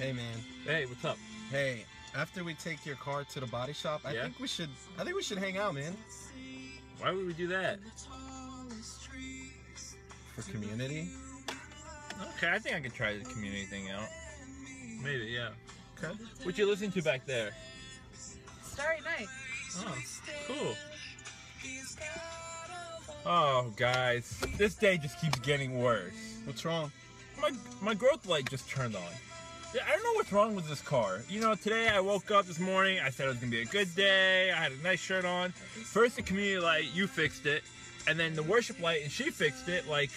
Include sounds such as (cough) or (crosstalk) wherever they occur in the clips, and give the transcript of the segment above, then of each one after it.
Hey man. Hey, what's up? Hey, after we take your car to the body shop, I Yeah? think we should I think we should hang out, man. Why would we do that? For community. Okay, I think I could try the community thing out. Maybe, yeah. Okay. What you listening to back there? Starry Night. Oh, cool. Oh, guys, this day just keeps getting worse. What's wrong? My my growth light just turned on. Yeah, I don't know what's wrong with this car. You know, today I woke up this morning. I said it was gonna be a good day. I had a nice shirt on. First the community light, you fixed it, and then the worship light, and she fixed it. Like,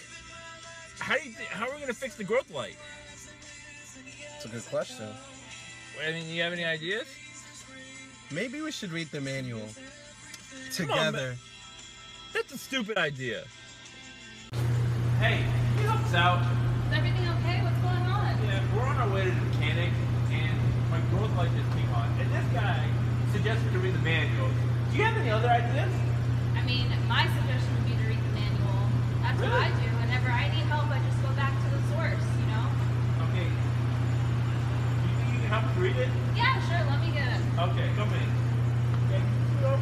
how do you th- how are we gonna fix the growth light? It's a good question. I mean, you have any ideas? Maybe we should read the manual Come on, together. That's a stupid idea. Hey, can you help us out? Is everything okay? What's going on? Yeah, we're on our way to the mechanic, and my growth light just came on. And this guy suggested to read the manual. Do you have any other ideas? I mean, my suggestion would be to read the manual. That's what I do. Whenever I need help, I just go back to the source, you know? Okay. Do You think you can help us read it? Yeah, sure. Let me get it. Okay, come in. Okay, go.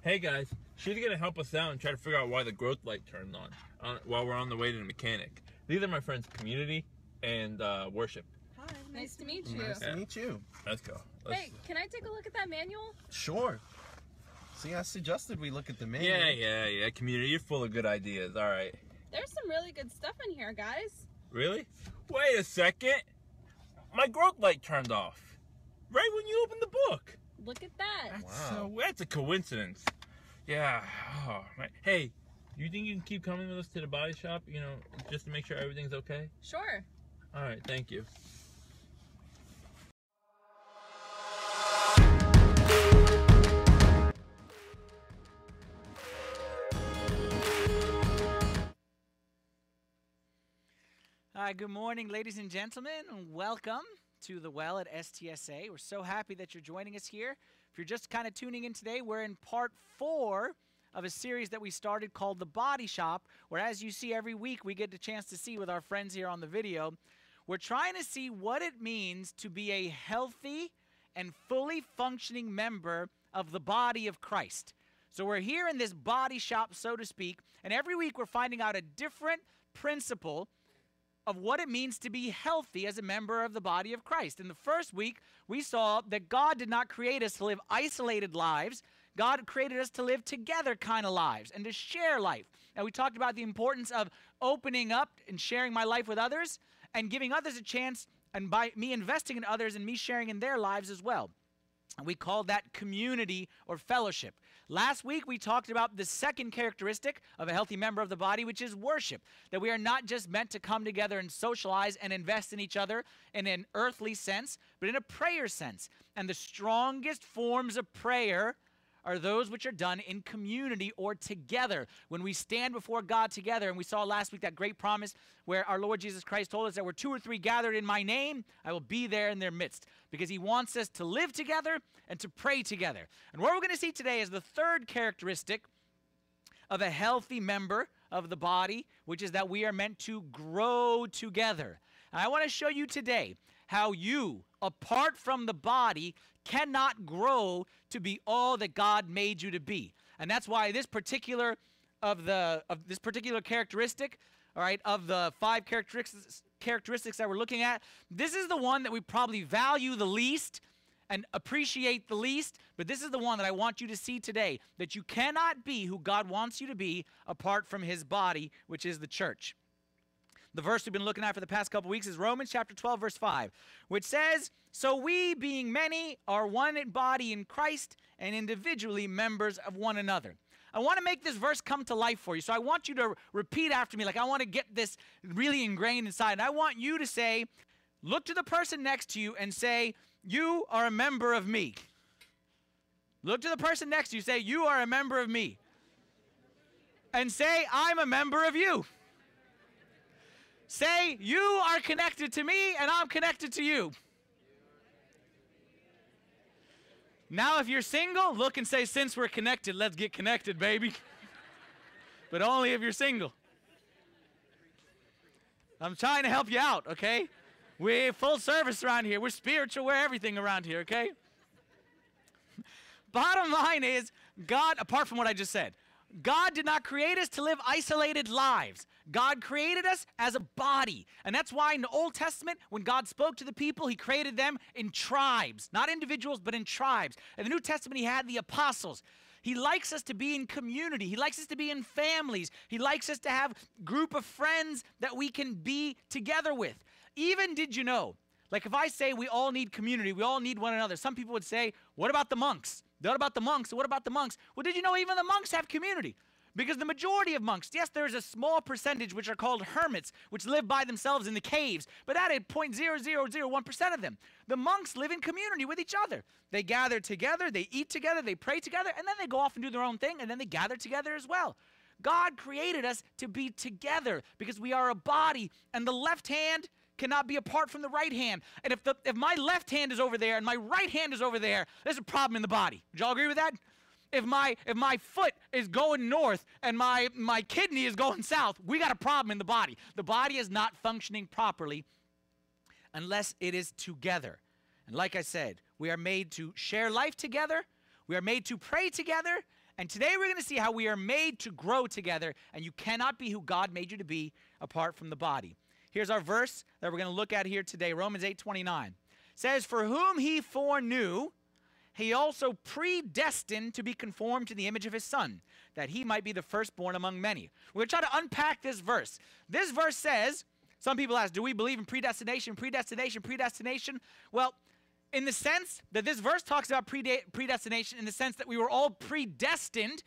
Hey guys, she's gonna help us out and try to figure out why the growth light turned on, on while we're on the way to the mechanic. These are my friends, community and uh, worship. Hi, Nice to meet you. Nice to meet you. Let's go. Let's- Hey, can I take a look at that manual? Sure. See, I suggested we look at the manual. Yeah, yeah, yeah. Community, you're full of good ideas. All right. There's some really good stuff in here, guys. Really? Wait a second. My growth light turned off. Right when you opened the book. Look at that. That's Wow. so that's a coincidence. Yeah. Oh, man. Hey, you think you can keep coming with us to the body shop? You know, just to make sure everything's okay. Sure. All right. Thank you. Hi, good morning, ladies and gentlemen, and welcome to the Well at STSA. We're so happy that you're joining us here. If you're just kind of tuning in today, we're in part four of a series that we started called The Body Shop, where, as you see every week, we get the chance to see with our friends here on the video. We're trying to see what it means to be a healthy and fully functioning member of the body of Christ. So we're here in this body shop, so to speak, and every week we're finding out a different principle of what it means to be healthy as a member of the body of Christ. In the first week, we saw that God did not create us to live isolated lives. God created us to live together kind of lives and to share life. And we talked about the importance of opening up and sharing my life with others and giving others a chance and by me investing in others and me sharing in their lives as well. And we called that community or fellowship. Last week, we talked about the second characteristic of a healthy member of the body, which is worship. That we are not just meant to come together and socialize and invest in each other in an earthly sense, but in a prayer sense. And the strongest forms of prayer are those which are done in community or together. When we stand before God together, and we saw last week that great promise where our Lord Jesus Christ told us that where two or three gathered in my name, I will be there in their midst. Because he wants us to live together and to pray together. And what we're going to see today is the third characteristic of a healthy member of the body, which is that we are meant to grow together. And I want to show you today how you, apart from the body, cannot grow to be all that God made you to be. And that's why this particular of the of this particular characteristic, all right, of the five characteristics characteristics that we're looking at, this is the one that we probably value the least and appreciate the least, but this is the one that I want you to see today that you cannot be who God wants you to be apart from his body, which is the church. The verse we've been looking at for the past couple weeks is Romans chapter 12, verse 5, which says, So we, being many, are one body in Christ and individually members of one another. I want to make this verse come to life for you. So I want you to repeat after me. Like I want to get this really ingrained inside. And I want you to say, look to the person next to you and say, You are a member of me. Look to the person next to you, say, You are a member of me. And say, I'm a member of you. Say, You are connected to me and I'm connected to you. Now, if you're single, look and say, Since we're connected, let's get connected, baby. (laughs) but only if you're single. I'm trying to help you out, okay? We're full service around here. We're spiritual. We're everything around here, okay? (laughs) Bottom line is, God, apart from what I just said, God did not create us to live isolated lives. God created us as a body. And that's why in the Old Testament, when God spoke to the people, He created them in tribes, not individuals, but in tribes. In the New Testament, He had the apostles. He likes us to be in community. He likes us to be in families. He likes us to have group of friends that we can be together with. Even did you know? Like if I say we all need community, we all need one another. Some people would say, "What about the monks? What about the monks? What about the monks?" Well, did you know even the monks have community? Because the majority of monks, yes, there's a small percentage which are called hermits, which live by themselves in the caves, but that is 0.0001% of them. The monks live in community with each other. They gather together, they eat together, they pray together, and then they go off and do their own thing, and then they gather together as well. God created us to be together because we are a body, and the left hand cannot be apart from the right hand. And if the if my left hand is over there and my right hand is over there, there's a problem in the body. Would y'all agree with that? If my if my foot is going north and my my kidney is going south, we got a problem in the body. The body is not functioning properly unless it is together. And like I said, we are made to share life together. We are made to pray together. And today we're going to see how we are made to grow together. And you cannot be who God made you to be apart from the body. Here's our verse that we're going to look at here today Romans 8 29. says, For whom he foreknew, he also predestined to be conformed to the image of his son, that he might be the firstborn among many. We're going to try to unpack this verse. This verse says, some people ask, do we believe in predestination, predestination, predestination? Well, in the sense that this verse talks about predestination, in the sense that we were all predestined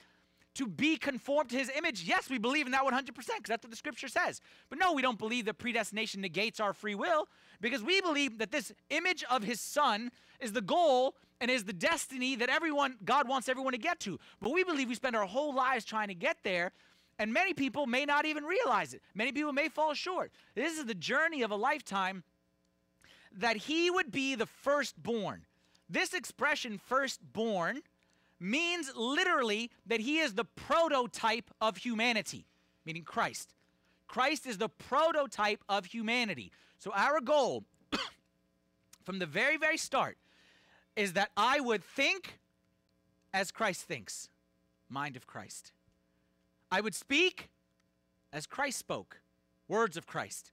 to be conformed to his image. Yes, we believe in that 100% because that's what the scripture says. But no, we don't believe that predestination negates our free will because we believe that this image of his son is the goal and is the destiny that everyone God wants everyone to get to. But we believe we spend our whole lives trying to get there and many people may not even realize it. Many people may fall short. This is the journey of a lifetime that he would be the firstborn. This expression firstborn means literally that he is the prototype of humanity, meaning Christ. Christ is the prototype of humanity. So, our goal (coughs) from the very, very start is that I would think as Christ thinks, mind of Christ. I would speak as Christ spoke, words of Christ.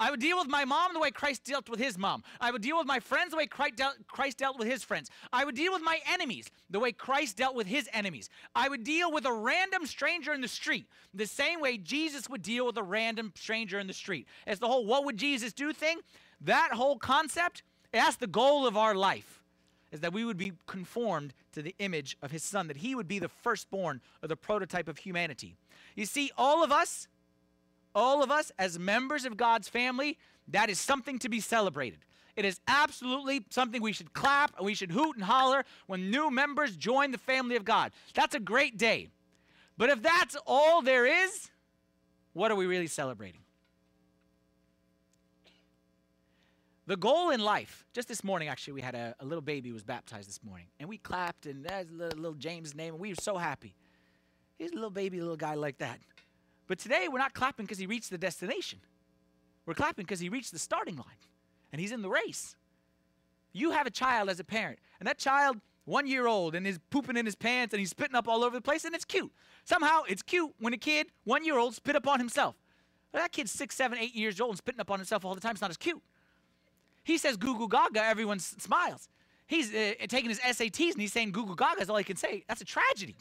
I would deal with my mom the way Christ dealt with his mom. I would deal with my friends the way Christ dealt, with his friends. I would deal with my enemies the way Christ dealt with his enemies. I would deal with a random stranger in the street the same way Jesus would deal with a random stranger in the street. It's the whole what would Jesus do thing. That whole concept, that's the goal of our life is that we would be conformed to the image of his son, that he would be the firstborn or the prototype of humanity. You see, all of us, all of us as members of God's family, that is something to be celebrated. It is absolutely something we should clap and we should hoot and holler when new members join the family of God. That's a great day. But if that's all there is, what are we really celebrating? The goal in life, just this morning, actually, we had a, a little baby who was baptized this morning. And we clapped, and that's little, little James' name, and we were so happy. He's a little baby, little guy like that. But today we're not clapping because he reached the destination. We're clapping because he reached the starting line and he's in the race. You have a child as a parent, and that child, one year old, and is pooping in his pants and he's spitting up all over the place, and it's cute. Somehow it's cute when a kid, one year old, spit up on himself. But that kid's six, seven, eight years old and spitting up on himself all the time. It's not as cute. He says goo goo gaga, everyone smiles. He's uh, taking his SATs and he's saying goo goo gaga is all he can say. That's a tragedy.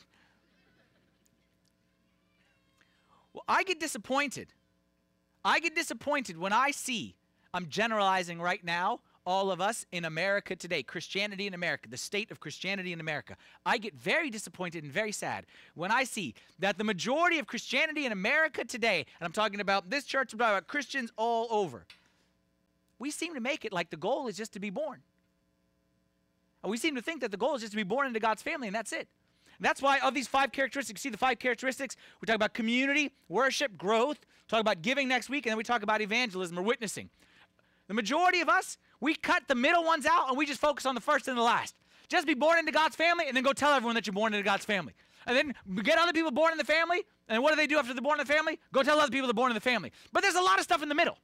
Well, I get disappointed. I get disappointed when I see, I'm generalizing right now, all of us in America today, Christianity in America, the state of Christianity in America. I get very disappointed and very sad when I see that the majority of Christianity in America today, and I'm talking about this church, I'm talking about Christians all over, we seem to make it like the goal is just to be born. And we seem to think that the goal is just to be born into God's family, and that's it. And that's why of these five characteristics, see the five characteristics, we talk about community, worship, growth, talk about giving next week, and then we talk about evangelism or witnessing. The majority of us, we cut the middle ones out and we just focus on the first and the last. Just be born into God's family and then go tell everyone that you're born into God's family. And then get other people born in the family. And what do they do after they're born in the family? Go tell other people they're born in the family. But there's a lot of stuff in the middle.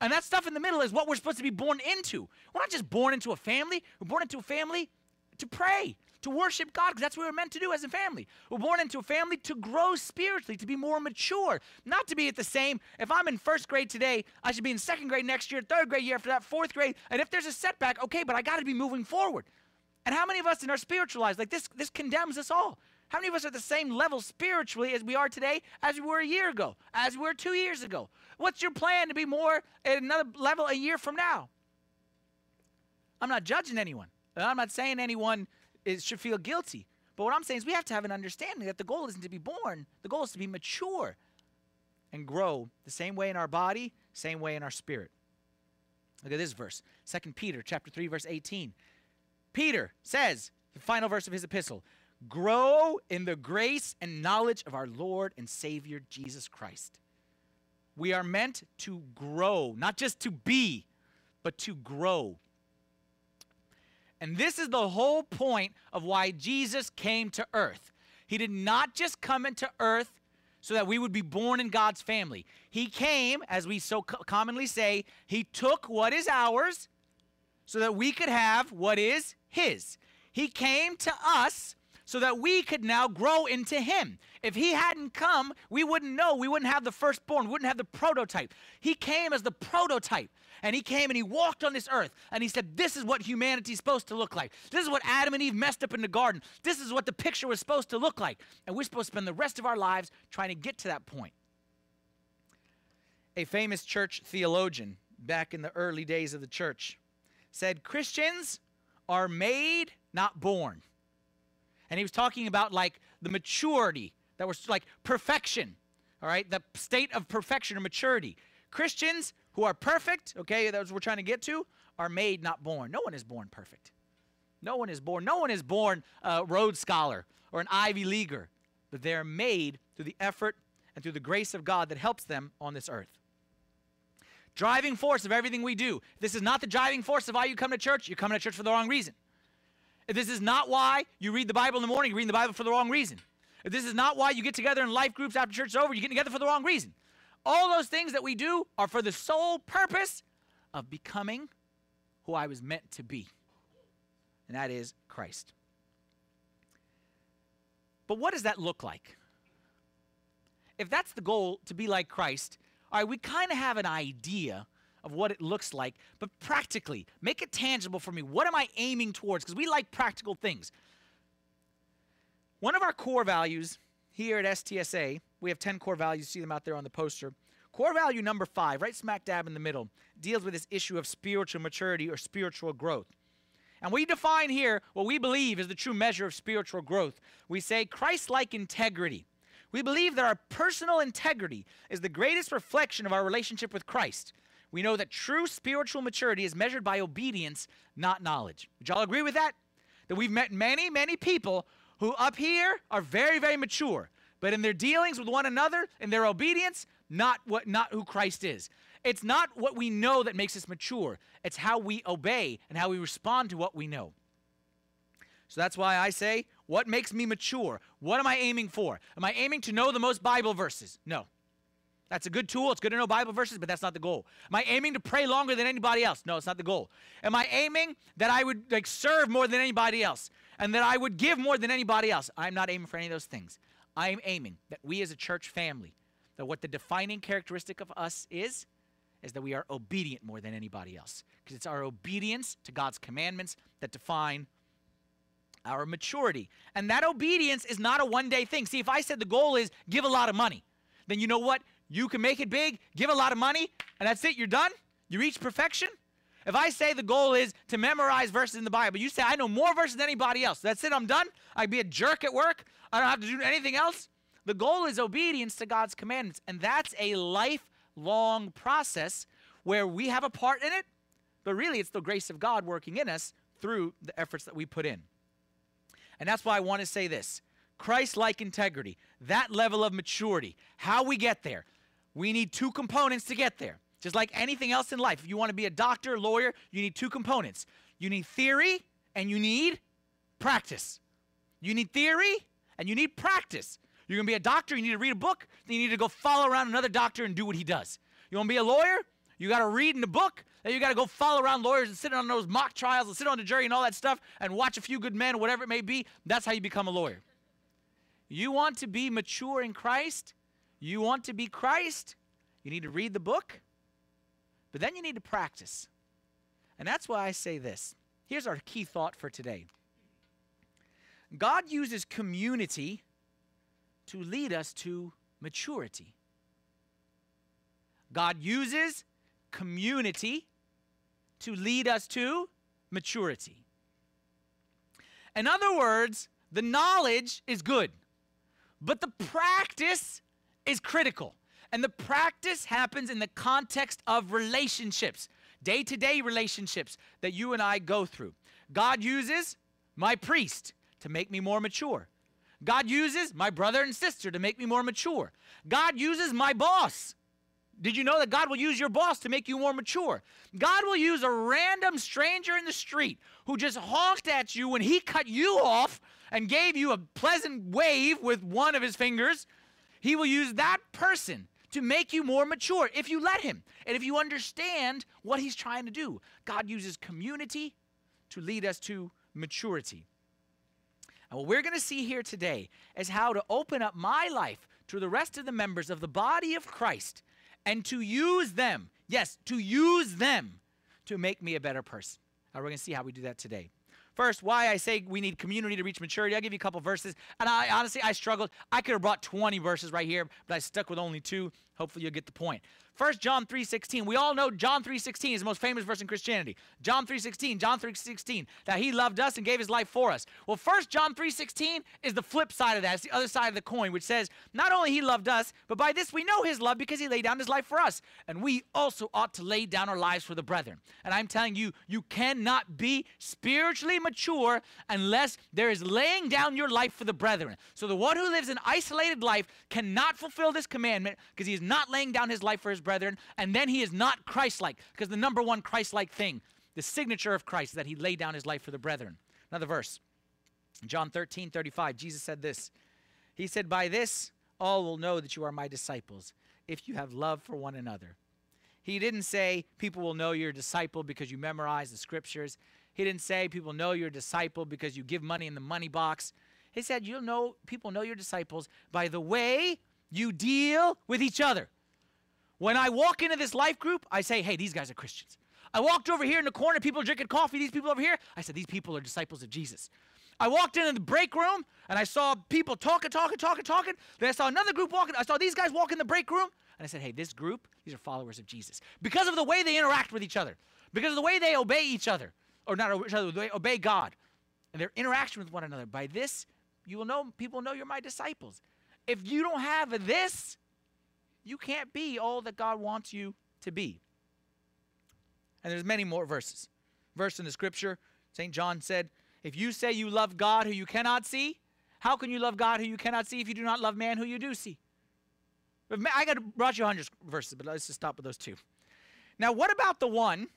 And that stuff in the middle is what we're supposed to be born into. We're not just born into a family. We're born into a family to pray, to worship God, because that's what we're meant to do as a family. We're born into a family to grow spiritually, to be more mature, not to be at the same. If I'm in first grade today, I should be in second grade next year, third grade year after that, fourth grade. And if there's a setback, okay, but I got to be moving forward. And how many of us in our spiritual lives, like this, this condemns us all. How many of us are at the same level spiritually as we are today, as we were a year ago, as we were two years ago? What's your plan to be more at another level a year from now? I'm not judging anyone. I'm not saying anyone is, should feel guilty. But what I'm saying is we have to have an understanding that the goal isn't to be born, the goal is to be mature and grow the same way in our body, same way in our spirit. Look at this verse, 2 Peter chapter 3 verse 18. Peter says, the final verse of his epistle, grow in the grace and knowledge of our Lord and Savior Jesus Christ. We are meant to grow, not just to be, but to grow. And this is the whole point of why Jesus came to earth. He did not just come into earth so that we would be born in God's family. He came, as we so co- commonly say, He took what is ours so that we could have what is His. He came to us so that we could now grow into Him. If He hadn't come, we wouldn't know. We wouldn't have the firstborn. We wouldn't have the prototype. He came as the prototype. And He came and He walked on this earth. And He said, This is what humanity's supposed to look like. This is what Adam and Eve messed up in the garden. This is what the picture was supposed to look like. And we're supposed to spend the rest of our lives trying to get to that point. A famous church theologian back in the early days of the church said, Christians are made, not born. And he was talking about like the maturity that was like perfection, all right, the state of perfection or maturity. Christians who are perfect, okay, that's what we're trying to get to, are made, not born. No one is born perfect. No one is born. No one is born a Rhodes Scholar or an Ivy Leaguer, but they're made through the effort and through the grace of God that helps them on this earth. Driving force of everything we do. This is not the driving force of why you come to church, you're coming to church for the wrong reason. If this is not why you read the Bible in the morning, you're reading the Bible for the wrong reason. If this is not why you get together in life groups after church is over, you're getting together for the wrong reason. All those things that we do are for the sole purpose of becoming who I was meant to be, and that is Christ. But what does that look like? If that's the goal, to be like Christ, all right, we kind of have an idea of what it looks like, but practically, make it tangible for me. What am I aiming towards? Because we like practical things. One of our core values here at STSA, we have 10 core values, see them out there on the poster. Core value number five, right smack dab in the middle, deals with this issue of spiritual maturity or spiritual growth. And we define here what we believe is the true measure of spiritual growth. We say Christ like integrity. We believe that our personal integrity is the greatest reflection of our relationship with Christ. We know that true spiritual maturity is measured by obedience, not knowledge. Would y'all agree with that? That we've met many, many people who up here are very, very mature, but in their dealings with one another, in their obedience, not what not who Christ is. It's not what we know that makes us mature. It's how we obey and how we respond to what we know. So that's why I say, what makes me mature? What am I aiming for? Am I aiming to know the most Bible verses? No. That's a good tool. It's good to know Bible verses, but that's not the goal. Am I aiming to pray longer than anybody else? No, it's not the goal. Am I aiming that I would like serve more than anybody else and that I would give more than anybody else? I'm not aiming for any of those things. I'm aiming that we as a church family, that what the defining characteristic of us is, is that we are obedient more than anybody else. Because it's our obedience to God's commandments that define our maturity. And that obedience is not a one day thing. See, if I said the goal is give a lot of money, then you know what? You can make it big, give a lot of money, and that's it, you're done. You reach perfection. If I say the goal is to memorize verses in the Bible, you say, I know more verses than anybody else. That's it, I'm done. I'd be a jerk at work. I don't have to do anything else. The goal is obedience to God's commandments, and that's a lifelong process where we have a part in it, but really it's the grace of God working in us through the efforts that we put in. And that's why I want to say this Christ like integrity, that level of maturity, how we get there. We need two components to get there. Just like anything else in life, if you want to be a doctor, lawyer, you need two components. You need theory and you need practice. You need theory and you need practice. You're going to be a doctor, you need to read a book, then you need to go follow around another doctor and do what he does. You want to be a lawyer? You got to read in the book, then you got to go follow around lawyers and sit on those mock trials and sit on the jury and all that stuff and watch a few good men, whatever it may be. That's how you become a lawyer. You want to be mature in Christ? You want to be Christ? You need to read the book, but then you need to practice. And that's why I say this. Here's our key thought for today God uses community to lead us to maturity. God uses community to lead us to maturity. In other words, the knowledge is good, but the practice is critical. And the practice happens in the context of relationships, day to day relationships that you and I go through. God uses my priest to make me more mature. God uses my brother and sister to make me more mature. God uses my boss. Did you know that God will use your boss to make you more mature? God will use a random stranger in the street who just honked at you when he cut you off and gave you a pleasant wave with one of his fingers. He will use that person to make you more mature if you let him and if you understand what he's trying to do. God uses community to lead us to maturity. And what we're going to see here today is how to open up my life to the rest of the members of the body of Christ and to use them, yes, to use them to make me a better person. Now we're going to see how we do that today. First, why I say we need community to reach maturity. I'll give you a couple verses. And I honestly, I struggled. I could have brought 20 verses right here, but I stuck with only two. Hopefully you'll get the point. First John 3:16. We all know John 3:16 is the most famous verse in Christianity. John 3:16, John 3:16, that he loved us and gave his life for us. Well, first John 3:16 is the flip side of that. It's the other side of the coin, which says, not only he loved us, but by this we know his love because he laid down his life for us. And we also ought to lay down our lives for the brethren. And I'm telling you, you cannot be spiritually mature unless there is laying down your life for the brethren. So the one who lives an isolated life cannot fulfill this commandment because he is not laying down his life for his brethren, and then he is not Christ like, because the number one Christ like thing, the signature of Christ, is that he laid down his life for the brethren. Another verse, John 13, 35, Jesus said this. He said, By this all will know that you are my disciples, if you have love for one another. He didn't say people will know you're a disciple because you memorize the scriptures. He didn't say people know you're a disciple because you give money in the money box. He said you'll know people know you're disciples by the way you deal with each other. When I walk into this life group, I say, hey, these guys are Christians. I walked over here in the corner, people are drinking coffee, these people over here. I said, these people are disciples of Jesus. I walked into the break room and I saw people talking, talking, talking, talking. Then I saw another group walking. I saw these guys walk in the break room. And I said, hey, this group, these are followers of Jesus. Because of the way they interact with each other, because of the way they obey each other, or not each other, they obey God, and their interaction with one another. By this, you will know, people know you're my disciples. If you don't have this, you can't be all that God wants you to be. And there's many more verses. Verse in the scripture, St. John said, If you say you love God who you cannot see, how can you love God who you cannot see if you do not love man who you do see? I got brought you hundreds verses, but let's just stop with those two. Now, what about the one?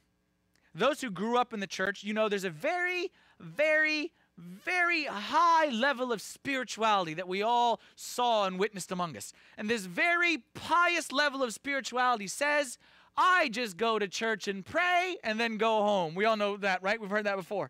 Those who grew up in the church, you know, there's a very, very, very high level of spirituality that we all saw and witnessed among us. And this very pious level of spirituality says, I just go to church and pray and then go home. We all know that, right? We've heard that before.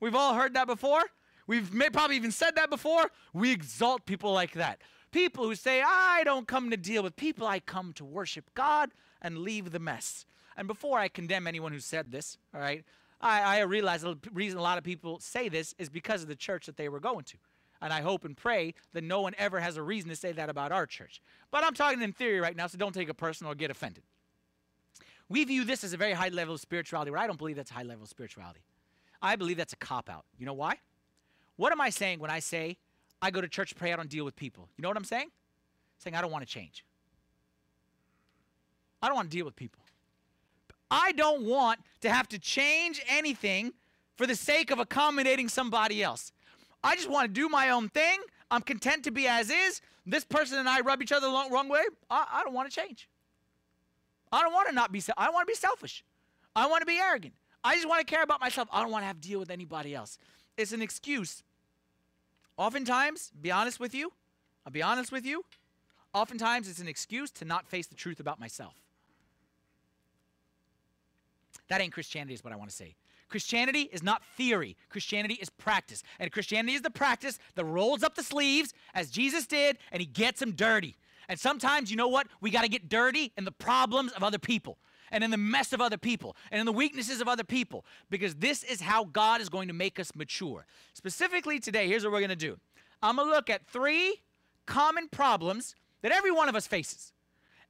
We've all heard that before. We've may, probably even said that before. We exalt people like that. People who say, I don't come to deal with people, I come to worship God and leave the mess. And before I condemn anyone who said this, all right, I, I realize the reason a lot of people say this is because of the church that they were going to. And I hope and pray that no one ever has a reason to say that about our church. But I'm talking in theory right now, so don't take it personal or get offended. We view this as a very high level of spirituality, but I don't believe that's a high level of spirituality. I believe that's a cop out. You know why? What am I saying when I say I go to church, pray, I don't deal with people? You know what I'm saying? saying I don't want to change. I don't want to deal with people. I don't want to have to change anything for the sake of accommodating somebody else. I just want to do my own thing. I'm content to be as is. This person and I rub each other the wrong way. I, I don't want to change. I don't want to not be. I want to be selfish. I want to be arrogant. I just want to care about myself. I don't want to have to deal with anybody else. It's an excuse Oftentimes, be honest with you, I'll be honest with you, oftentimes it's an excuse to not face the truth about myself. That ain't Christianity, is what I want to say. Christianity is not theory. Christianity is practice. And Christianity is the practice that rolls up the sleeves, as Jesus did, and he gets them dirty. And sometimes, you know what? We got to get dirty in the problems of other people, and in the mess of other people, and in the weaknesses of other people, because this is how God is going to make us mature. Specifically today, here's what we're going to do I'm going to look at three common problems that every one of us faces.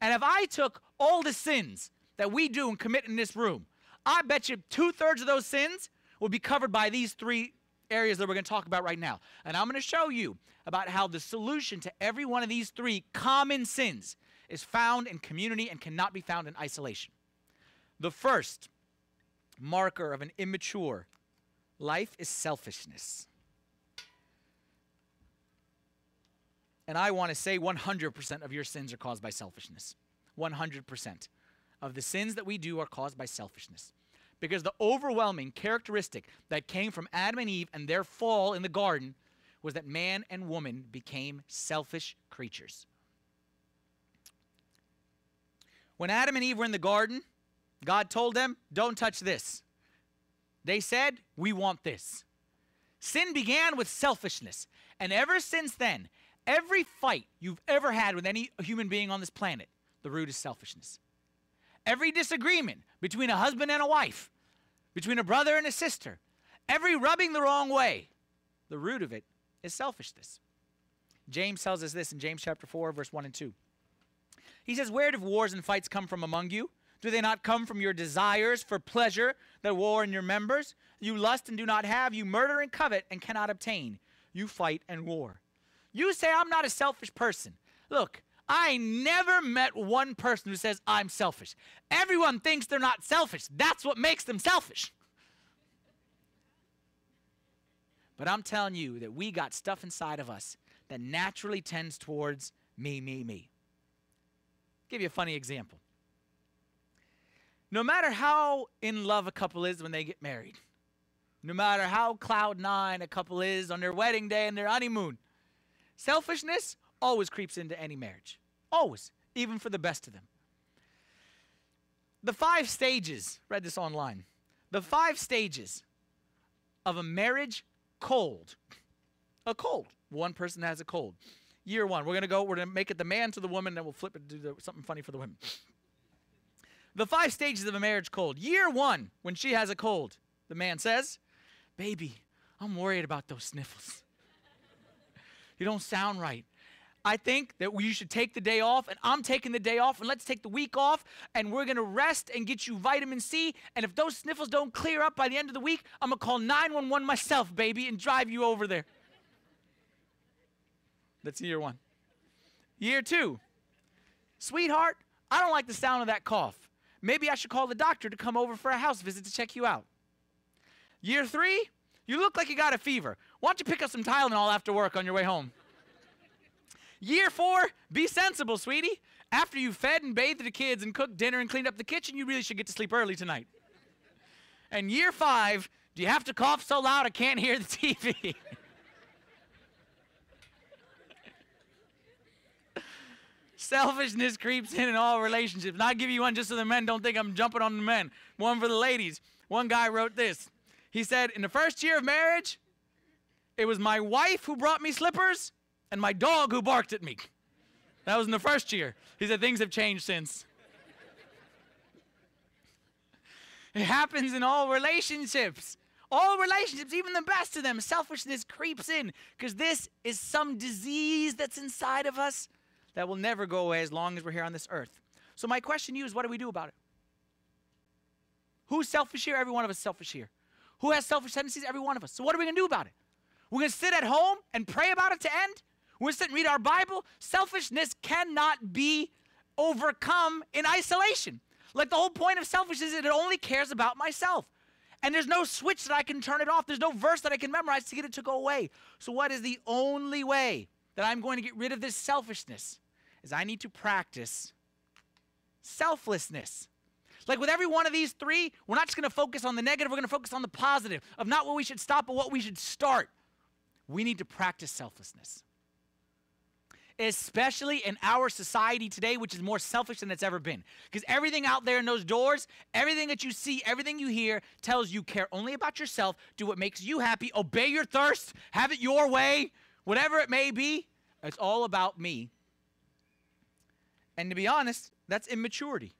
And if I took all the sins that we do and commit in this room, I bet you two thirds of those sins will be covered by these three areas that we're going to talk about right now. And I'm going to show you about how the solution to every one of these three common sins is found in community and cannot be found in isolation. The first marker of an immature life is selfishness. And I want to say 100% of your sins are caused by selfishness. 100% of the sins that we do are caused by selfishness. Because the overwhelming characteristic that came from Adam and Eve and their fall in the garden was that man and woman became selfish creatures. When Adam and Eve were in the garden, God told them, Don't touch this. They said, We want this. Sin began with selfishness. And ever since then, every fight you've ever had with any human being on this planet, the root is selfishness. Every disagreement between a husband and a wife, between a brother and a sister, every rubbing the wrong way, the root of it is selfishness. James tells us this in James chapter 4, verse 1 and 2. He says, Where do wars and fights come from among you? Do they not come from your desires for pleasure that war in your members? You lust and do not have. You murder and covet and cannot obtain. You fight and war. You say, I'm not a selfish person. Look, I never met one person who says, I'm selfish. Everyone thinks they're not selfish. That's what makes them selfish. But I'm telling you that we got stuff inside of us that naturally tends towards me, me, me. Give you a funny example. No matter how in love a couple is when they get married, no matter how cloud nine a couple is on their wedding day and their honeymoon, selfishness always creeps into any marriage. Always, even for the best of them. The five stages, read this online. The five stages of a marriage cold. A cold. One person has a cold. Year one, we're going to go, we're going to make it the man to the woman, then we'll flip it to do something funny for the women. The five stages of a marriage cold. Year one, when she has a cold, the man says, Baby, I'm worried about those sniffles. you don't sound right. I think that you should take the day off, and I'm taking the day off, and let's take the week off, and we're gonna rest and get you vitamin C. And if those sniffles don't clear up by the end of the week, I'm gonna call 911 myself, baby, and drive you over there. That's year one. Year two, sweetheart, I don't like the sound of that cough. Maybe I should call the doctor to come over for a house visit to check you out. Year three, you look like you got a fever. Why don't you pick up some Tylenol after work on your way home? Year four, be sensible, sweetie. After you fed and bathed the kids and cooked dinner and cleaned up the kitchen, you really should get to sleep early tonight. And year five, do you have to cough so loud I can't hear the (laughs) TV? Selfishness creeps in in all relationships. And I'll give you one just so the men don't think I'm jumping on the men. One for the ladies. One guy wrote this. He said, In the first year of marriage, it was my wife who brought me slippers and my dog who barked at me. That was in the first year. He said, Things have changed since. It happens in all relationships. All relationships, even the best of them, selfishness creeps in because this is some disease that's inside of us that will never go away as long as we're here on this earth. So, my question to you is what do we do about it? Who's selfish here? Every one of us selfish here. Who has selfish tendencies? Every one of us. So, what are we going to do about it? We're going to sit at home and pray about it to end? To sit and read our Bible? Selfishness cannot be overcome in isolation. Like the whole point of selfishness is it only cares about myself. And there's no switch that I can turn it off. There's no verse that I can memorize to get it to go away. So, what is the only way that I'm going to get rid of this selfishness? Is I need to practice selflessness. Like with every one of these three, we're not just going to focus on the negative, we're going to focus on the positive of not what we should stop, but what we should start. we need to practice selflessness. Especially in our society today, which is more selfish than it's ever been. Because everything out there in those doors, everything that you see, everything you hear tells you care only about yourself, do what makes you happy, obey your thirst, have it your way, whatever it may be. It's all about me. And to be honest, that's immaturity.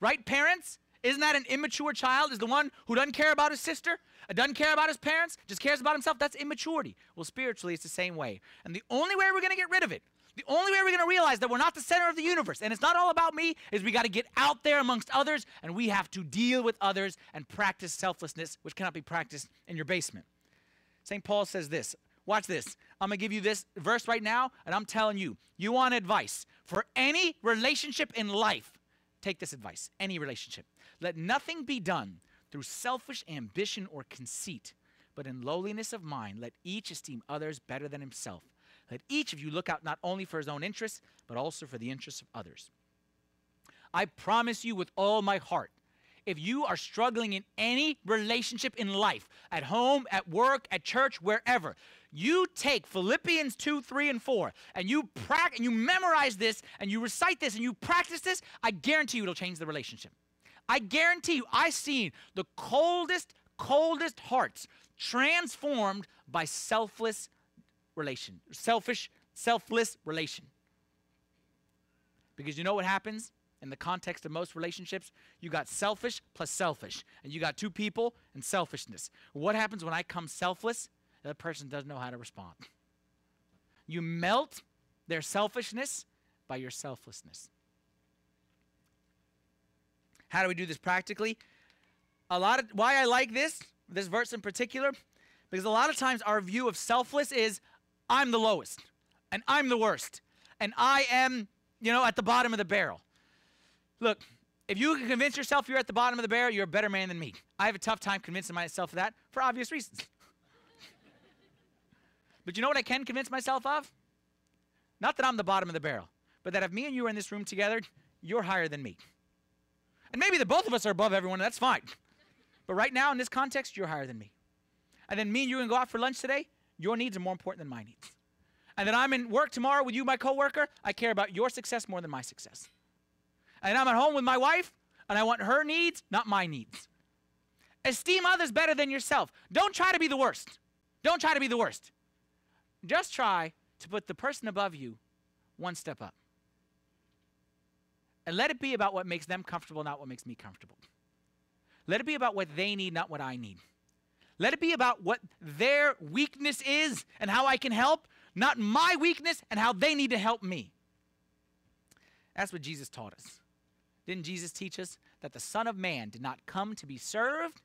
Right, parents? Isn't that an immature child? Is the one who doesn't care about his sister, doesn't care about his parents, just cares about himself? That's immaturity. Well, spiritually, it's the same way. And the only way we're going to get rid of it, the only way we're going to realize that we're not the center of the universe and it's not all about me is we got to get out there amongst others and we have to deal with others and practice selflessness, which cannot be practiced in your basement. St. Paul says this. Watch this. I'm going to give you this verse right now, and I'm telling you, you want advice for any relationship in life. Take this advice any relationship. Let nothing be done through selfish ambition or conceit, but in lowliness of mind, let each esteem others better than himself. Let each of you look out not only for his own interests, but also for the interests of others. I promise you with all my heart, if you are struggling in any relationship in life, at home, at work, at church, wherever, you take Philippians 2, 3, and 4, and you practice and you memorize this and you recite this and you practice this, I guarantee you it'll change the relationship. I guarantee you, I've seen the coldest, coldest hearts transformed by selfless relation, selfish, selfless relation. Because you know what happens in the context of most relationships? You got selfish plus selfish, and you got two people and selfishness. What happens when I come selfless? The person doesn't know how to respond. You melt their selfishness by your selflessness. How do we do this practically? A lot of why I like this, this verse in particular, because a lot of times our view of selfless is I'm the lowest and I'm the worst and I am, you know, at the bottom of the barrel. Look, if you can convince yourself you're at the bottom of the barrel, you're a better man than me. I have a tough time convincing myself of that for obvious reasons. (laughs) but you know what I can convince myself of? Not that I'm the bottom of the barrel, but that if me and you are in this room together, you're higher than me. And maybe the both of us are above everyone, that's fine. But right now, in this context, you're higher than me. And then me and you can go out for lunch today, your needs are more important than my needs. And then I'm in work tomorrow with you, my coworker, I care about your success more than my success. And I'm at home with my wife, and I want her needs, not my needs. Esteem others better than yourself. Don't try to be the worst. Don't try to be the worst. Just try to put the person above you one step up. And let it be about what makes them comfortable, not what makes me comfortable. Let it be about what they need, not what I need. Let it be about what their weakness is and how I can help, not my weakness and how they need to help me. That's what Jesus taught us. Didn't Jesus teach us that the Son of Man did not come to be served,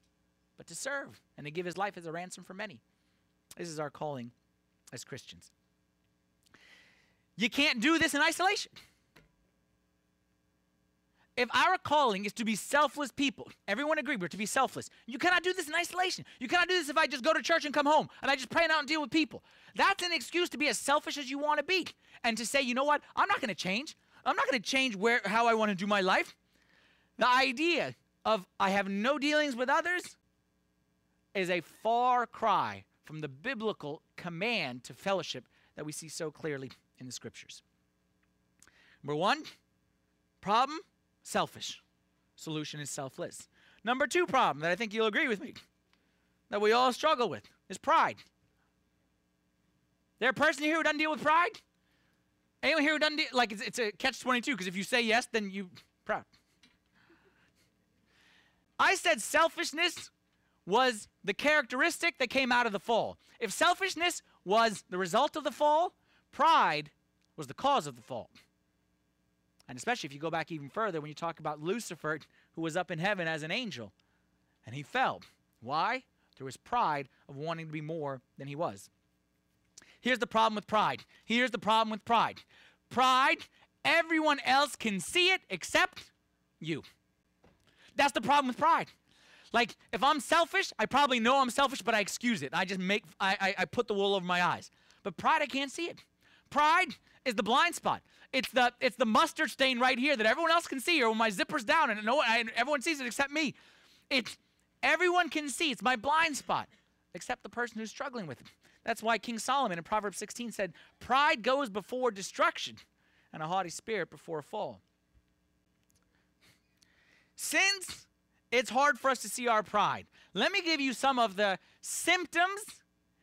but to serve and to give his life as a ransom for many? This is our calling as Christians. You can't do this in isolation. If our calling is to be selfless people, everyone agree we're to be selfless. You cannot do this in isolation. You cannot do this if I just go to church and come home and I just pray out and deal with people. That's an excuse to be as selfish as you want to be and to say, you know what, I'm not going to change. I'm not going to change where how I want to do my life. The idea of I have no dealings with others is a far cry from the biblical command to fellowship that we see so clearly in the scriptures. Number one, problem selfish. Solution is selfless. Number two problem that I think you'll agree with me that we all struggle with is pride. There a person here who doesn't deal with pride? Anyone here who doesn't deal, like it's, it's a catch 22 because if you say yes, then you proud. I said selfishness was the characteristic that came out of the fall. If selfishness was the result of the fall, pride was the cause of the fall. And especially if you go back even further, when you talk about Lucifer, who was up in heaven as an angel, and he fell. Why? Through his pride of wanting to be more than he was. Here's the problem with pride. Here's the problem with pride. Pride, everyone else can see it except you. That's the problem with pride. Like, if I'm selfish, I probably know I'm selfish, but I excuse it. I just make, I, I, I put the wool over my eyes. But pride, I can't see it. Pride is the blind spot. It's the it's the mustard stain right here that everyone else can see, or when my zipper's down and no everyone sees it except me. It's everyone can see. It's my blind spot, except the person who's struggling with it. That's why King Solomon in Proverbs 16 said, Pride goes before destruction, and a haughty spirit before a fall. Since it's hard for us to see our pride, let me give you some of the symptoms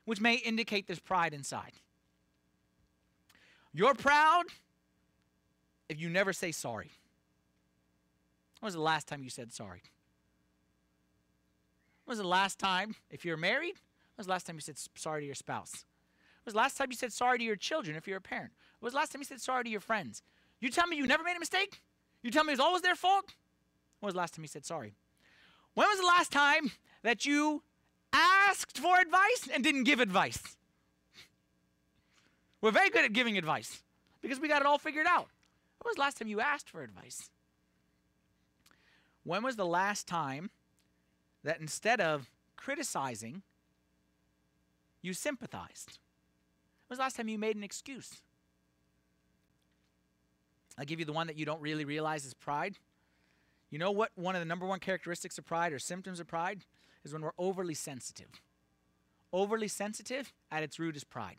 which may indicate there's pride inside. You're proud if you never say sorry. When was the last time you said sorry? When was the last time, if you're married, when was the last time you said sorry to your spouse? When was the last time you said sorry to your children if you're a parent? When was the last time you said sorry to your friends? You tell me you never made a mistake? You tell me it's always their fault? When was the last time you said sorry? When was the last time that you asked for advice and didn't give advice? We're very good at giving advice because we got it all figured out. When was the last time you asked for advice? When was the last time that instead of criticizing, you sympathized? When was the last time you made an excuse? I'll give you the one that you don't really realize is pride. You know what one of the number one characteristics of pride or symptoms of pride is when we're overly sensitive. Overly sensitive at its root is pride.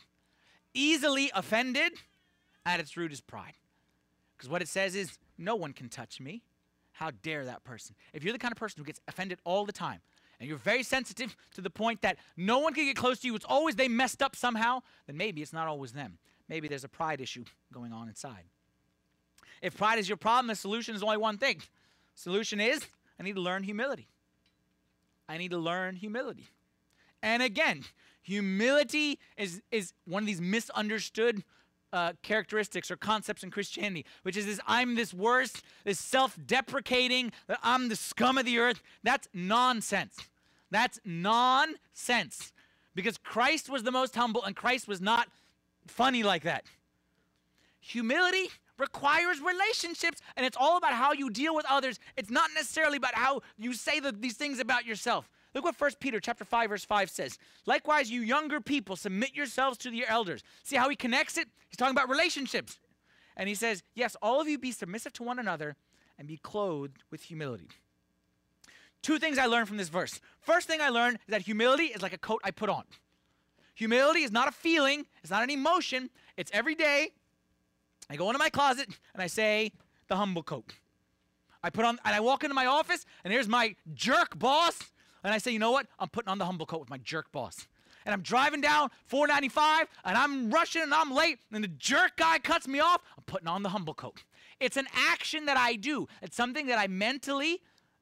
Easily offended at its root is pride. Because what it says is, no one can touch me. How dare that person? If you're the kind of person who gets offended all the time, and you're very sensitive to the point that no one can get close to you, it's always they messed up somehow, then maybe it's not always them. Maybe there's a pride issue going on inside. If pride is your problem, the solution is only one thing. Solution is I need to learn humility. I need to learn humility. And again, humility is, is one of these misunderstood uh, characteristics or concepts in Christianity, which is this I'm this worst, this self deprecating, that I'm the scum of the earth. That's nonsense. That's nonsense. Because Christ was the most humble and Christ was not funny like that. Humility requires relationships, and it's all about how you deal with others. It's not necessarily about how you say the, these things about yourself. Look what 1 Peter chapter 5 verse 5 says. Likewise, you younger people, submit yourselves to your elders. See how he connects it? He's talking about relationships. And he says, "Yes, all of you be submissive to one another and be clothed with humility." Two things I learned from this verse. First thing I learned is that humility is like a coat I put on. Humility is not a feeling, it's not an emotion. It's every day I go into my closet and I say, the humble coat. I put on, and I walk into my office, and here's my jerk boss, and I say, you know what? I'm putting on the humble coat with my jerk boss. And I'm driving down 495, and I'm rushing, and I'm late, and the jerk guy cuts me off. I'm putting on the humble coat. It's an action that I do. It's something that I mentally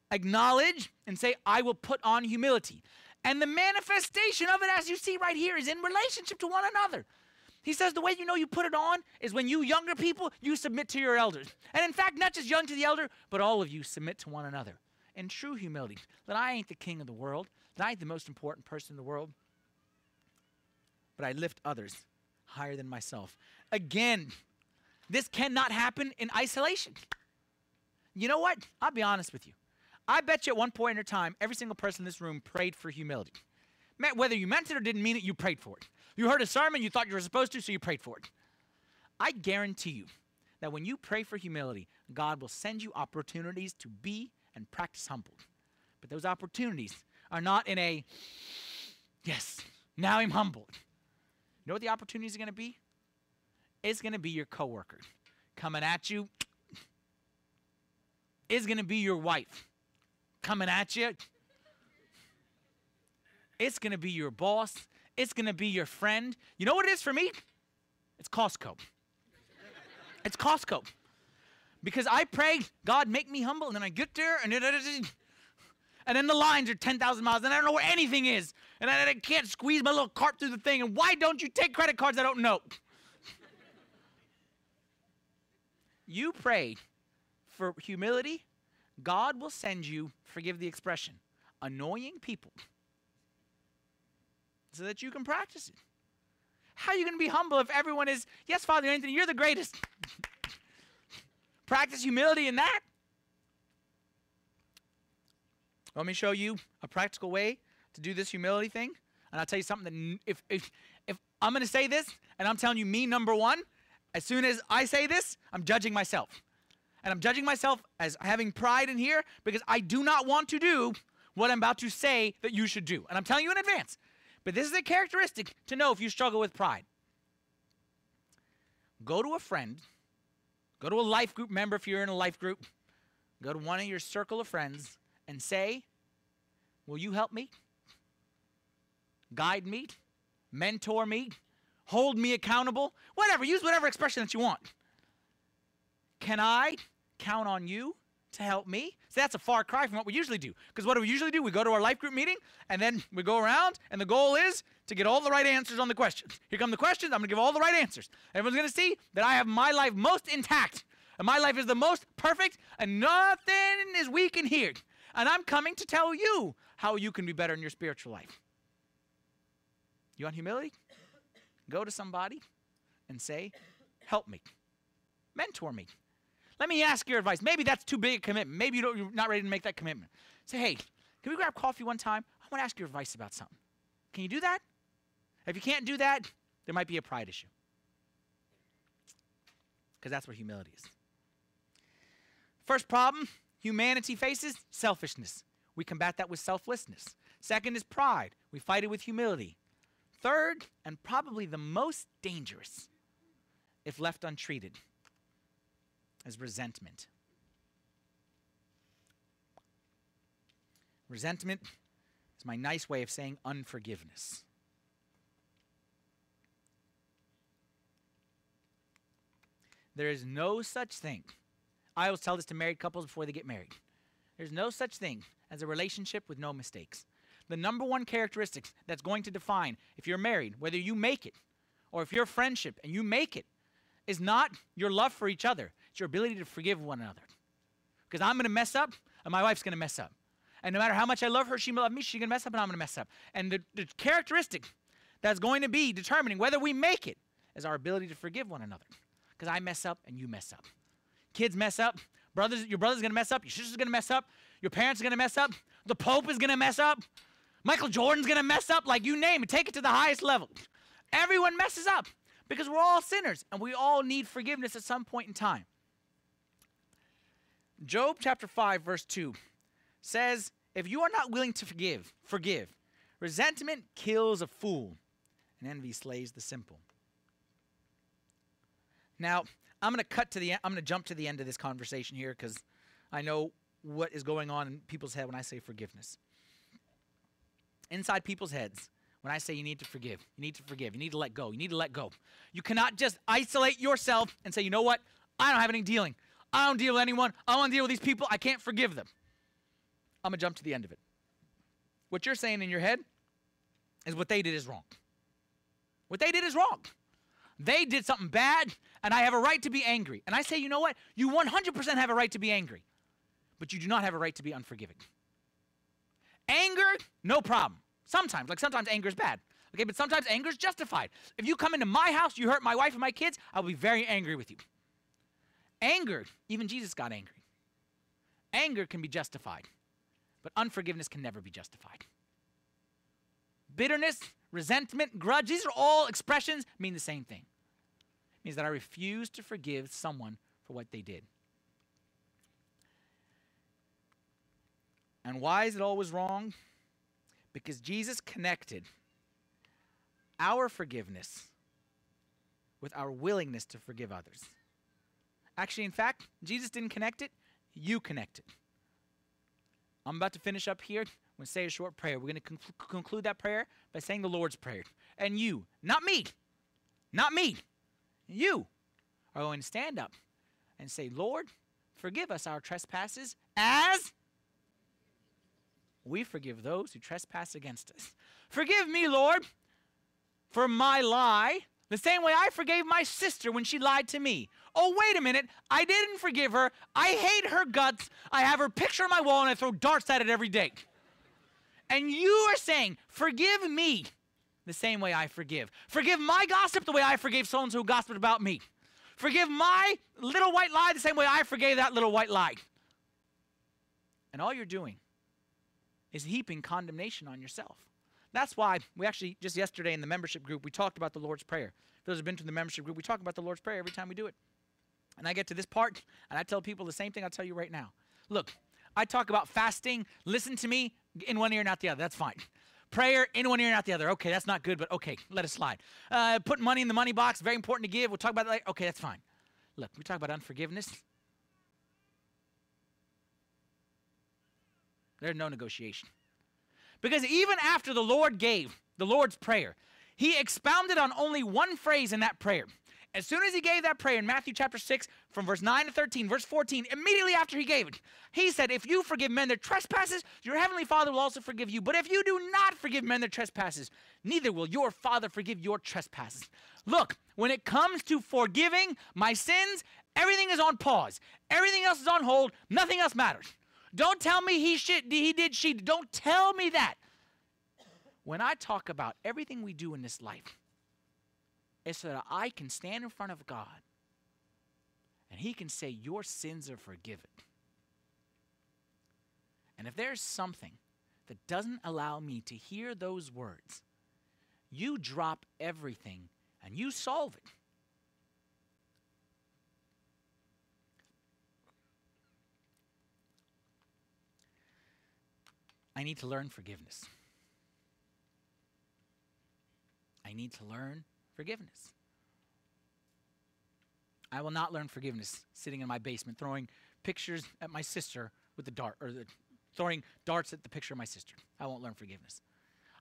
acknowledge and say, I will put on humility. And the manifestation of it, as you see right here, is in relationship to one another. He says the way you know you put it on is when you younger people, you submit to your elders. And in fact, not just young to the elder, but all of you submit to one another. In true humility, that I ain't the king of the world, that I ain't the most important person in the world, but I lift others higher than myself. Again, this cannot happen in isolation. You know what? I'll be honest with you. I bet you at one point in your time, every single person in this room prayed for humility. Whether you meant it or didn't mean it, you prayed for it. You heard a sermon, you thought you were supposed to, so you prayed for it. I guarantee you that when you pray for humility, God will send you opportunities to be and practice humble. But those opportunities are not in a, yes, now I'm humbled. You know what the opportunities are going to be? It's going to be your coworker coming at you. It's going to be your wife coming at you. It's going to be your boss. It's going to be your friend. You know what it is for me? It's Costco. It's Costco. Because I pray, God, make me humble, and then I get there, and and then the lines are 10,000 miles, and I don't know where anything is, and I, I can't squeeze my little cart through the thing, and why don't you take credit cards I don't know? (laughs) You pray for humility, God will send you, forgive the expression, annoying people so that you can practice it. How are you going to be humble if everyone is, yes, Father Anthony, you're the greatest? (laughs) Practice humility in that. Let me show you a practical way to do this humility thing. And I'll tell you something that if, if, if I'm going to say this and I'm telling you me number one, as soon as I say this, I'm judging myself. And I'm judging myself as having pride in here because I do not want to do what I'm about to say that you should do. And I'm telling you in advance But this is a characteristic to know if you struggle with pride. Go to a friend, go to a life group member if you're in a life group, go to one of your circle of friends and say, Will you help me? Guide me? Mentor me? Hold me accountable? Whatever, use whatever expression that you want. Can I count on you to help me? So that's a far cry from what we usually do. Because what do we usually do? We go to our life group meeting and then we go around, and the goal is to get all the right answers on the questions. Here come the questions. I'm going to give all the right answers. Everyone's going to see that I have my life most intact, and my life is the most perfect, and nothing is weak in here. And I'm coming to tell you how you can be better in your spiritual life. You want humility? Go to somebody and say, Help me, mentor me. Let me ask your advice. Maybe that's too big a commitment. Maybe you you're not ready to make that commitment. Say, hey, can we grab coffee one time? I want to ask your advice about something. Can you do that? If you can't do that, there might be a pride issue. Because that's where humility is. First problem humanity faces selfishness. We combat that with selflessness. Second is pride. We fight it with humility. Third, and probably the most dangerous, if left untreated, is resentment. Resentment is my nice way of saying unforgiveness. There is no such thing. I always tell this to married couples before they get married. There's no such thing as a relationship with no mistakes. The number one characteristic that's going to define if you're married, whether you make it, or if you're friendship and you make it, is not your love for each other. It's your ability to forgive one another. Because I'm going to mess up, and my wife's going to mess up. And no matter how much I love her, she loves me, she's going to mess up, and I'm going to mess up. And the, the characteristic that's going to be determining whether we make it is our ability to forgive one another. Because I mess up and you mess up. Kids mess up. Brothers, your brother's going to mess up. Your sister's going to mess up. Your parents are going to mess up. The Pope is going to mess up. Michael Jordan's going to mess up. Like you name it, take it to the highest level. Everyone messes up because we're all sinners and we all need forgiveness at some point in time. Job chapter 5, verse 2 says, If you are not willing to forgive, forgive. Resentment kills a fool, and envy slays the simple. Now, I'm going to cut to the I'm going to jump to the end of this conversation here because I know what is going on in people's head when I say forgiveness. Inside people's heads, when I say you need to forgive, you need to forgive, you need to let go, you need to let go. You cannot just isolate yourself and say, you know what? I don't have any dealing. I don't deal with anyone. I don't deal with these people. I can't forgive them. I'm going to jump to the end of it. What you're saying in your head is what they did is wrong. What they did is wrong. They did something bad, and I have a right to be angry. And I say, you know what? You 100% have a right to be angry, but you do not have a right to be unforgiving. Anger, no problem. Sometimes, like sometimes anger is bad. Okay, but sometimes anger is justified. If you come into my house, you hurt my wife and my kids, I'll be very angry with you. Anger, even Jesus got angry. Anger can be justified, but unforgiveness can never be justified. Bitterness, resentment, grudge, these are all expressions mean the same thing. It means that I refuse to forgive someone for what they did. And why is it always wrong? Because Jesus connected our forgiveness with our willingness to forgive others. Actually, in fact, Jesus didn't connect it, you connected. I'm about to finish up here. I'm going to say a short prayer. We're going to conc- conclude that prayer by saying the Lord's Prayer. And you, not me, not me, you are going to stand up and say, Lord, forgive us our trespasses as we forgive those who trespass against us. Forgive me, Lord, for my lie, the same way I forgave my sister when she lied to me. Oh, wait a minute. I didn't forgive her. I hate her guts. I have her picture on my wall and I throw darts at it every day. And you are saying, forgive me the same way I forgive. Forgive my gossip the way I forgave so and so who gossiped about me. Forgive my little white lie the same way I forgave that little white lie. And all you're doing is heaping condemnation on yourself. That's why we actually, just yesterday in the membership group, we talked about the Lord's Prayer. Those who have been to the membership group, we talk about the Lord's Prayer every time we do it. And I get to this part, and I tell people the same thing I'll tell you right now. Look, I talk about fasting. Listen to me in one ear, and not the other. That's fine. prayer in one ear and out the other. Okay, that's not good, but okay, let it slide. Uh, putting money in the money box, very important to give. We'll talk about that later. Okay, that's fine. Look, we talk about unforgiveness. There's no negotiation. Because even after the Lord gave the Lord's Prayer, he expounded on only one phrase in that prayer. As soon as he gave that prayer in Matthew chapter 6, from verse 9 to 13, verse 14, immediately after he gave it, he said, If you forgive men their trespasses, your heavenly Father will also forgive you. But if you do not forgive men their trespasses, neither will your Father forgive your trespasses. Look, when it comes to forgiving my sins, everything is on pause, everything else is on hold, nothing else matters. Don't tell me he, shit, he did, she. Don't tell me that. When I talk about everything we do in this life, it's so that I can stand in front of God and He can say, Your sins are forgiven. And if there's something that doesn't allow me to hear those words, you drop everything and you solve it. I need to learn forgiveness. I need to learn forgiveness. I will not learn forgiveness sitting in my basement throwing pictures at my sister with the dart or the, throwing darts at the picture of my sister. I won't learn forgiveness.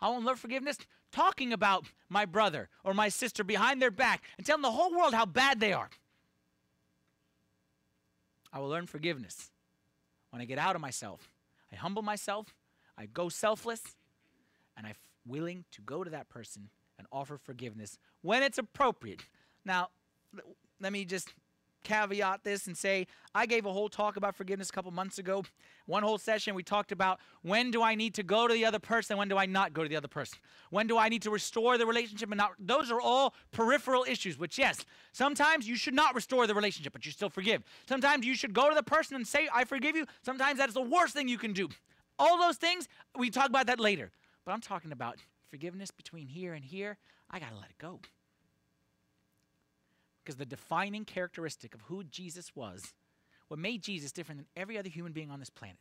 I won't learn forgiveness talking about my brother or my sister behind their back and telling the whole world how bad they are. I will learn forgiveness when I get out of myself. I humble myself, I go selfless, and I'm willing to go to that person and offer forgiveness when it's appropriate. Now, let me just caveat this and say I gave a whole talk about forgiveness a couple months ago. One whole session we talked about when do I need to go to the other person, and when do I not go to the other person? When do I need to restore the relationship and not those are all peripheral issues, which yes, sometimes you should not restore the relationship, but you still forgive. Sometimes you should go to the person and say, I forgive you. Sometimes that is the worst thing you can do. All those things, we talk about that later. But I'm talking about forgiveness between here and here. I got to let it go. Because the defining characteristic of who Jesus was, what made Jesus different than every other human being on this planet,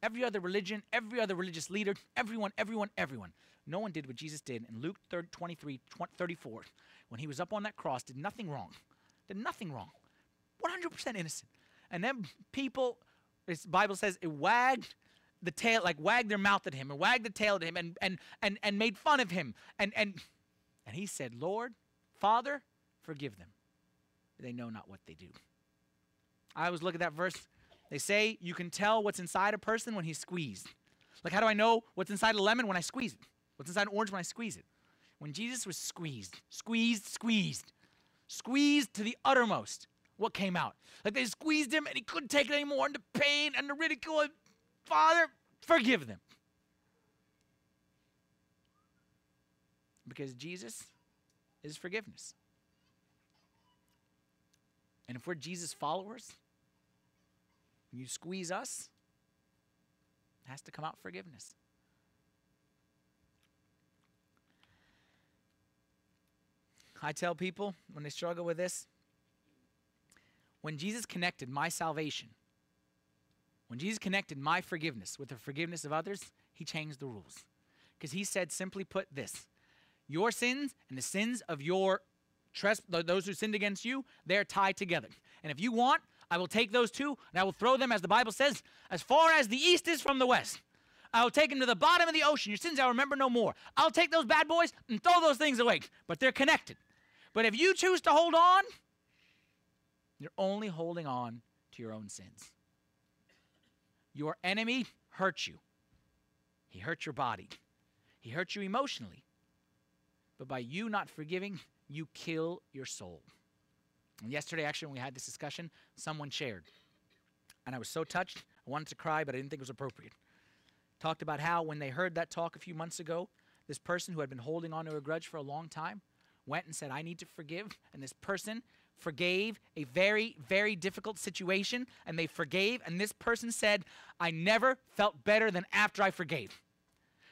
every other religion, every other religious leader, everyone, everyone, everyone, no one did what Jesus did in Luke 3, 23, 20, 34, when he was up on that cross, did nothing wrong. Did nothing wrong. 100% innocent. And then people, this Bible says, it wagged the tail, like wagged their mouth at him and wagged the tail at him and, and, and, and made fun of him. And, and, and he said, Lord, Father, forgive them. They know not what they do. I always look at that verse. They say you can tell what's inside a person when he's squeezed. Like, how do I know what's inside a lemon when I squeeze it? What's inside an orange when I squeeze it? When Jesus was squeezed, squeezed, squeezed, squeezed to the uttermost, what came out? Like they squeezed him and he couldn't take it anymore, and the pain and the ridicule. And, Father, forgive them. Because Jesus is forgiveness. And if we're Jesus followers, you squeeze us, it has to come out forgiveness. I tell people when they struggle with this, when Jesus connected my salvation, when Jesus connected my forgiveness with the forgiveness of others, he changed the rules. Because he said, simply put, this your sins and the sins of your tres- th- those who sinned against you, they're tied together. And if you want, I will take those two and I will throw them, as the Bible says, as far as the east is from the west. I will take them to the bottom of the ocean. Your sins I'll remember no more. I'll take those bad boys and throw those things away. But they're connected. But if you choose to hold on, you're only holding on to your own sins. Your enemy hurt you. He hurt your body. He hurt you emotionally. But by you not forgiving, you kill your soul. And yesterday, actually, when we had this discussion, someone shared. And I was so touched, I wanted to cry, but I didn't think it was appropriate. Talked about how when they heard that talk a few months ago, this person who had been holding on to a grudge for a long time went and said, I need to forgive. And this person forgave a very, very difficult situation, and they forgave. And this person said, I never felt better than after I forgave.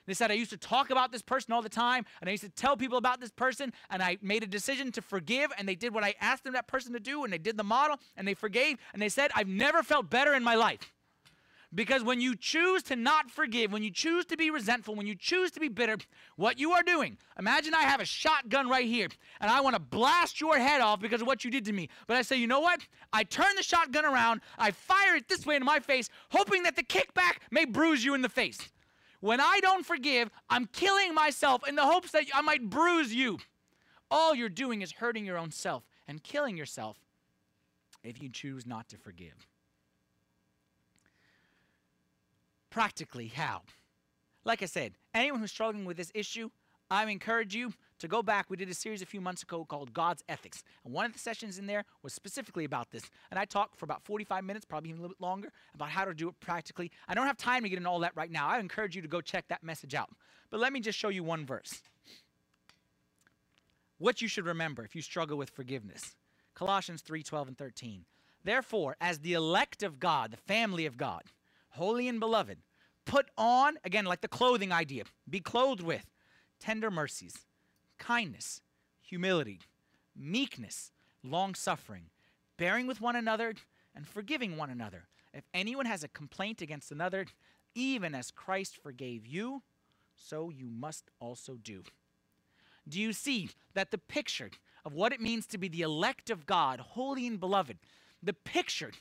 They said, I used to talk about this person all the time, and I used to tell people about this person, and I made a decision to forgive, and they did what I asked them that person to do, and they did the model, and they forgave, and they said, I've never felt better in my life. Because when you choose to not forgive, when you choose to be resentful, when you choose to be bitter, what you are doing, imagine I have a shotgun right here and I want to blast your head off because of what you did to me. But I say, you know what? I turn the shotgun around, I fire it this way into my face, hoping that the kickback may bruise you in the face. When I don't forgive, I'm killing myself in the hopes that I might bruise you. All you're doing is hurting your own self and killing yourself if you choose not to forgive. Practically, how? Like I said, anyone who's struggling with this issue, I encourage you to go back. We did a series a few months ago called God's Ethics. And one of the sessions in there was specifically about this. And I talked for about 45 minutes, probably even a little bit longer, about how to do it practically. I don't have time to get into all that right now. I encourage you to go check that message out. But let me just show you one verse. What you should remember if you struggle with forgiveness. Colossians 3 12 and 13. Therefore, as the elect of God, the family of God, holy and beloved, put on, again, like the clothing idea, be clothed with tender mercies, kindness, humility, meekness, long suffering, bearing with one another, and forgiving one another. If anyone has a complaint against another, even as Christ forgave you, so you must also do. Do you see that the picture of what it means to be the elect of God, holy and beloved, the picture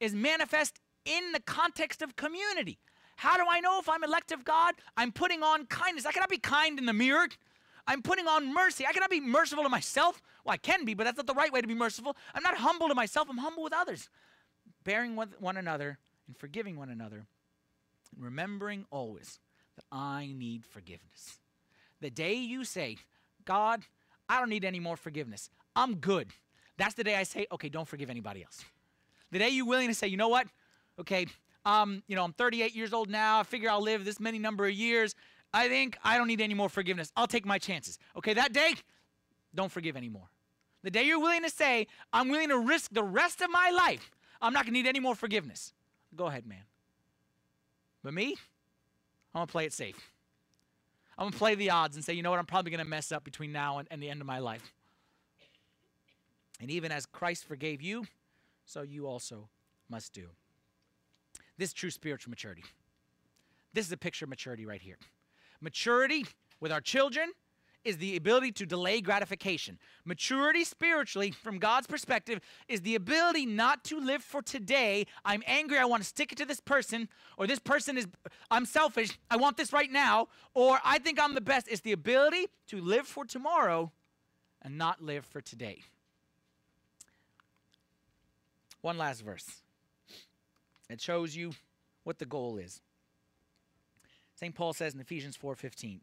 is manifest in the context of community. How do I know if I'm elect of God? I'm putting on kindness. I cannot be kind in the mirror. I'm putting on mercy. I cannot be merciful to myself. Well, I can be, but that's not the right way to be merciful. I'm not humble to myself, I'm humble with others. Bearing with one another and forgiving one another, and remembering always that I need forgiveness. The day you say, God, I don't need any more forgiveness, I'm good. That's the day I say, okay, don't forgive anybody else. The day you're willing to say, you know what? Okay, um, you know, I'm 38 years old now. I figure I'll live this many number of years. I think I don't need any more forgiveness. I'll take my chances. Okay, that day, don't forgive anymore. The day you're willing to say, I'm willing to risk the rest of my life, I'm not gonna need any more forgiveness. Go ahead, man. But me, I'm gonna play it safe. I'm gonna play the odds and say, you know what, I'm probably gonna mess up between now and, and the end of my life. And even as Christ forgave you, so you also must do. This true spiritual maturity. This is a picture of maturity right here. Maturity with our children is the ability to delay gratification. Maturity spiritually, from God's perspective, is the ability not to live for today. I'm angry, I want to stick it to this person, or this person is, I'm selfish, I want this right now, or I think I'm the best. It's the ability to live for tomorrow and not live for today. One last verse. It shows you what the goal is. St. Paul says in Ephesians 4:15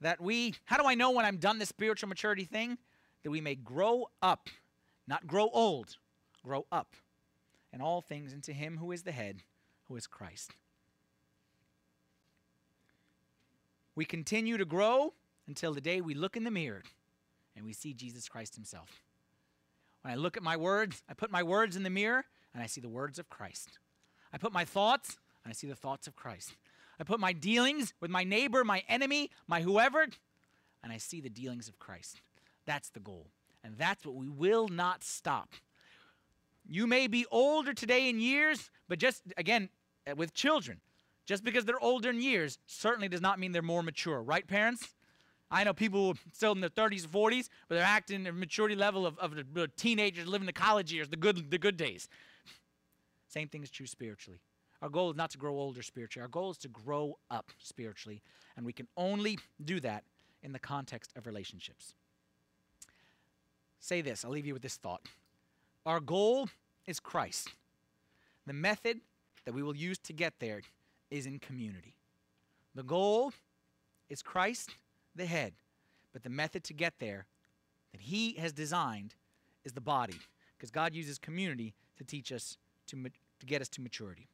that we how do I know when I'm done this spiritual maturity thing? That we may grow up, not grow old, grow up in all things into him who is the head, who is Christ. We continue to grow until the day we look in the mirror and we see Jesus Christ himself. When I look at my words, I put my words in the mirror and I see the words of Christ. I put my thoughts and I see the thoughts of Christ. I put my dealings with my neighbor, my enemy, my whoever, and I see the dealings of Christ. That's the goal. And that's what we will not stop. You may be older today in years, but just again, uh, with children, just because they're older in years certainly does not mean they're more mature, right, parents? I know people still in their 30s and 40s, but they're acting their maturity level of, of the teenagers living the college years, the good, the good days. Same thing is true spiritually. Our goal is not to grow older spiritually. Our goal is to grow up spiritually. And we can only do that in the context of relationships. Say this, I'll leave you with this thought. Our goal is Christ. The method that we will use to get there is in community. The goal is Christ, the head, but the method to get there that He has designed is the body, because God uses community to teach us to, to get us to maturity.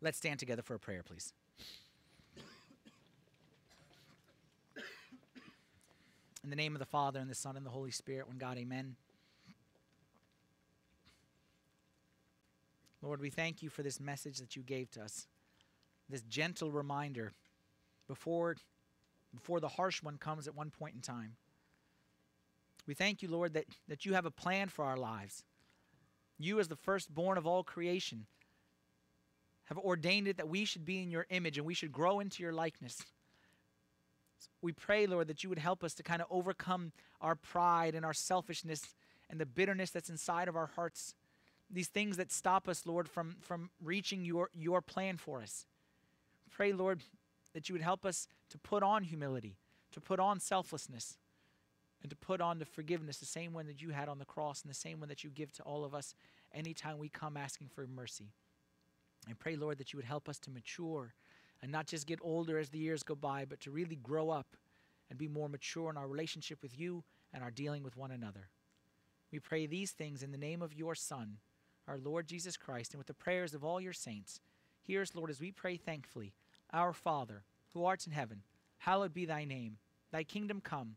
Let's stand together for a prayer, please. In the name of the Father, and the Son, and the Holy Spirit, one God, amen. Lord, we thank you for this message that you gave to us, this gentle reminder before, before the harsh one comes at one point in time. We thank you, Lord, that, that you have a plan for our lives. You, as the firstborn of all creation, have ordained it that we should be in your image and we should grow into your likeness. We pray, Lord, that you would help us to kind of overcome our pride and our selfishness and the bitterness that's inside of our hearts. These things that stop us, Lord, from, from reaching your, your plan for us. Pray, Lord, that you would help us to put on humility, to put on selflessness, and to put on the forgiveness, the same one that you had on the cross and the same one that you give to all of us anytime we come asking for mercy. I pray, Lord, that you would help us to mature and not just get older as the years go by, but to really grow up and be more mature in our relationship with you and our dealing with one another. We pray these things in the name of your Son, our Lord Jesus Christ, and with the prayers of all your saints. Hear us, Lord, as we pray thankfully. Our Father, who art in heaven, hallowed be thy name. Thy kingdom come,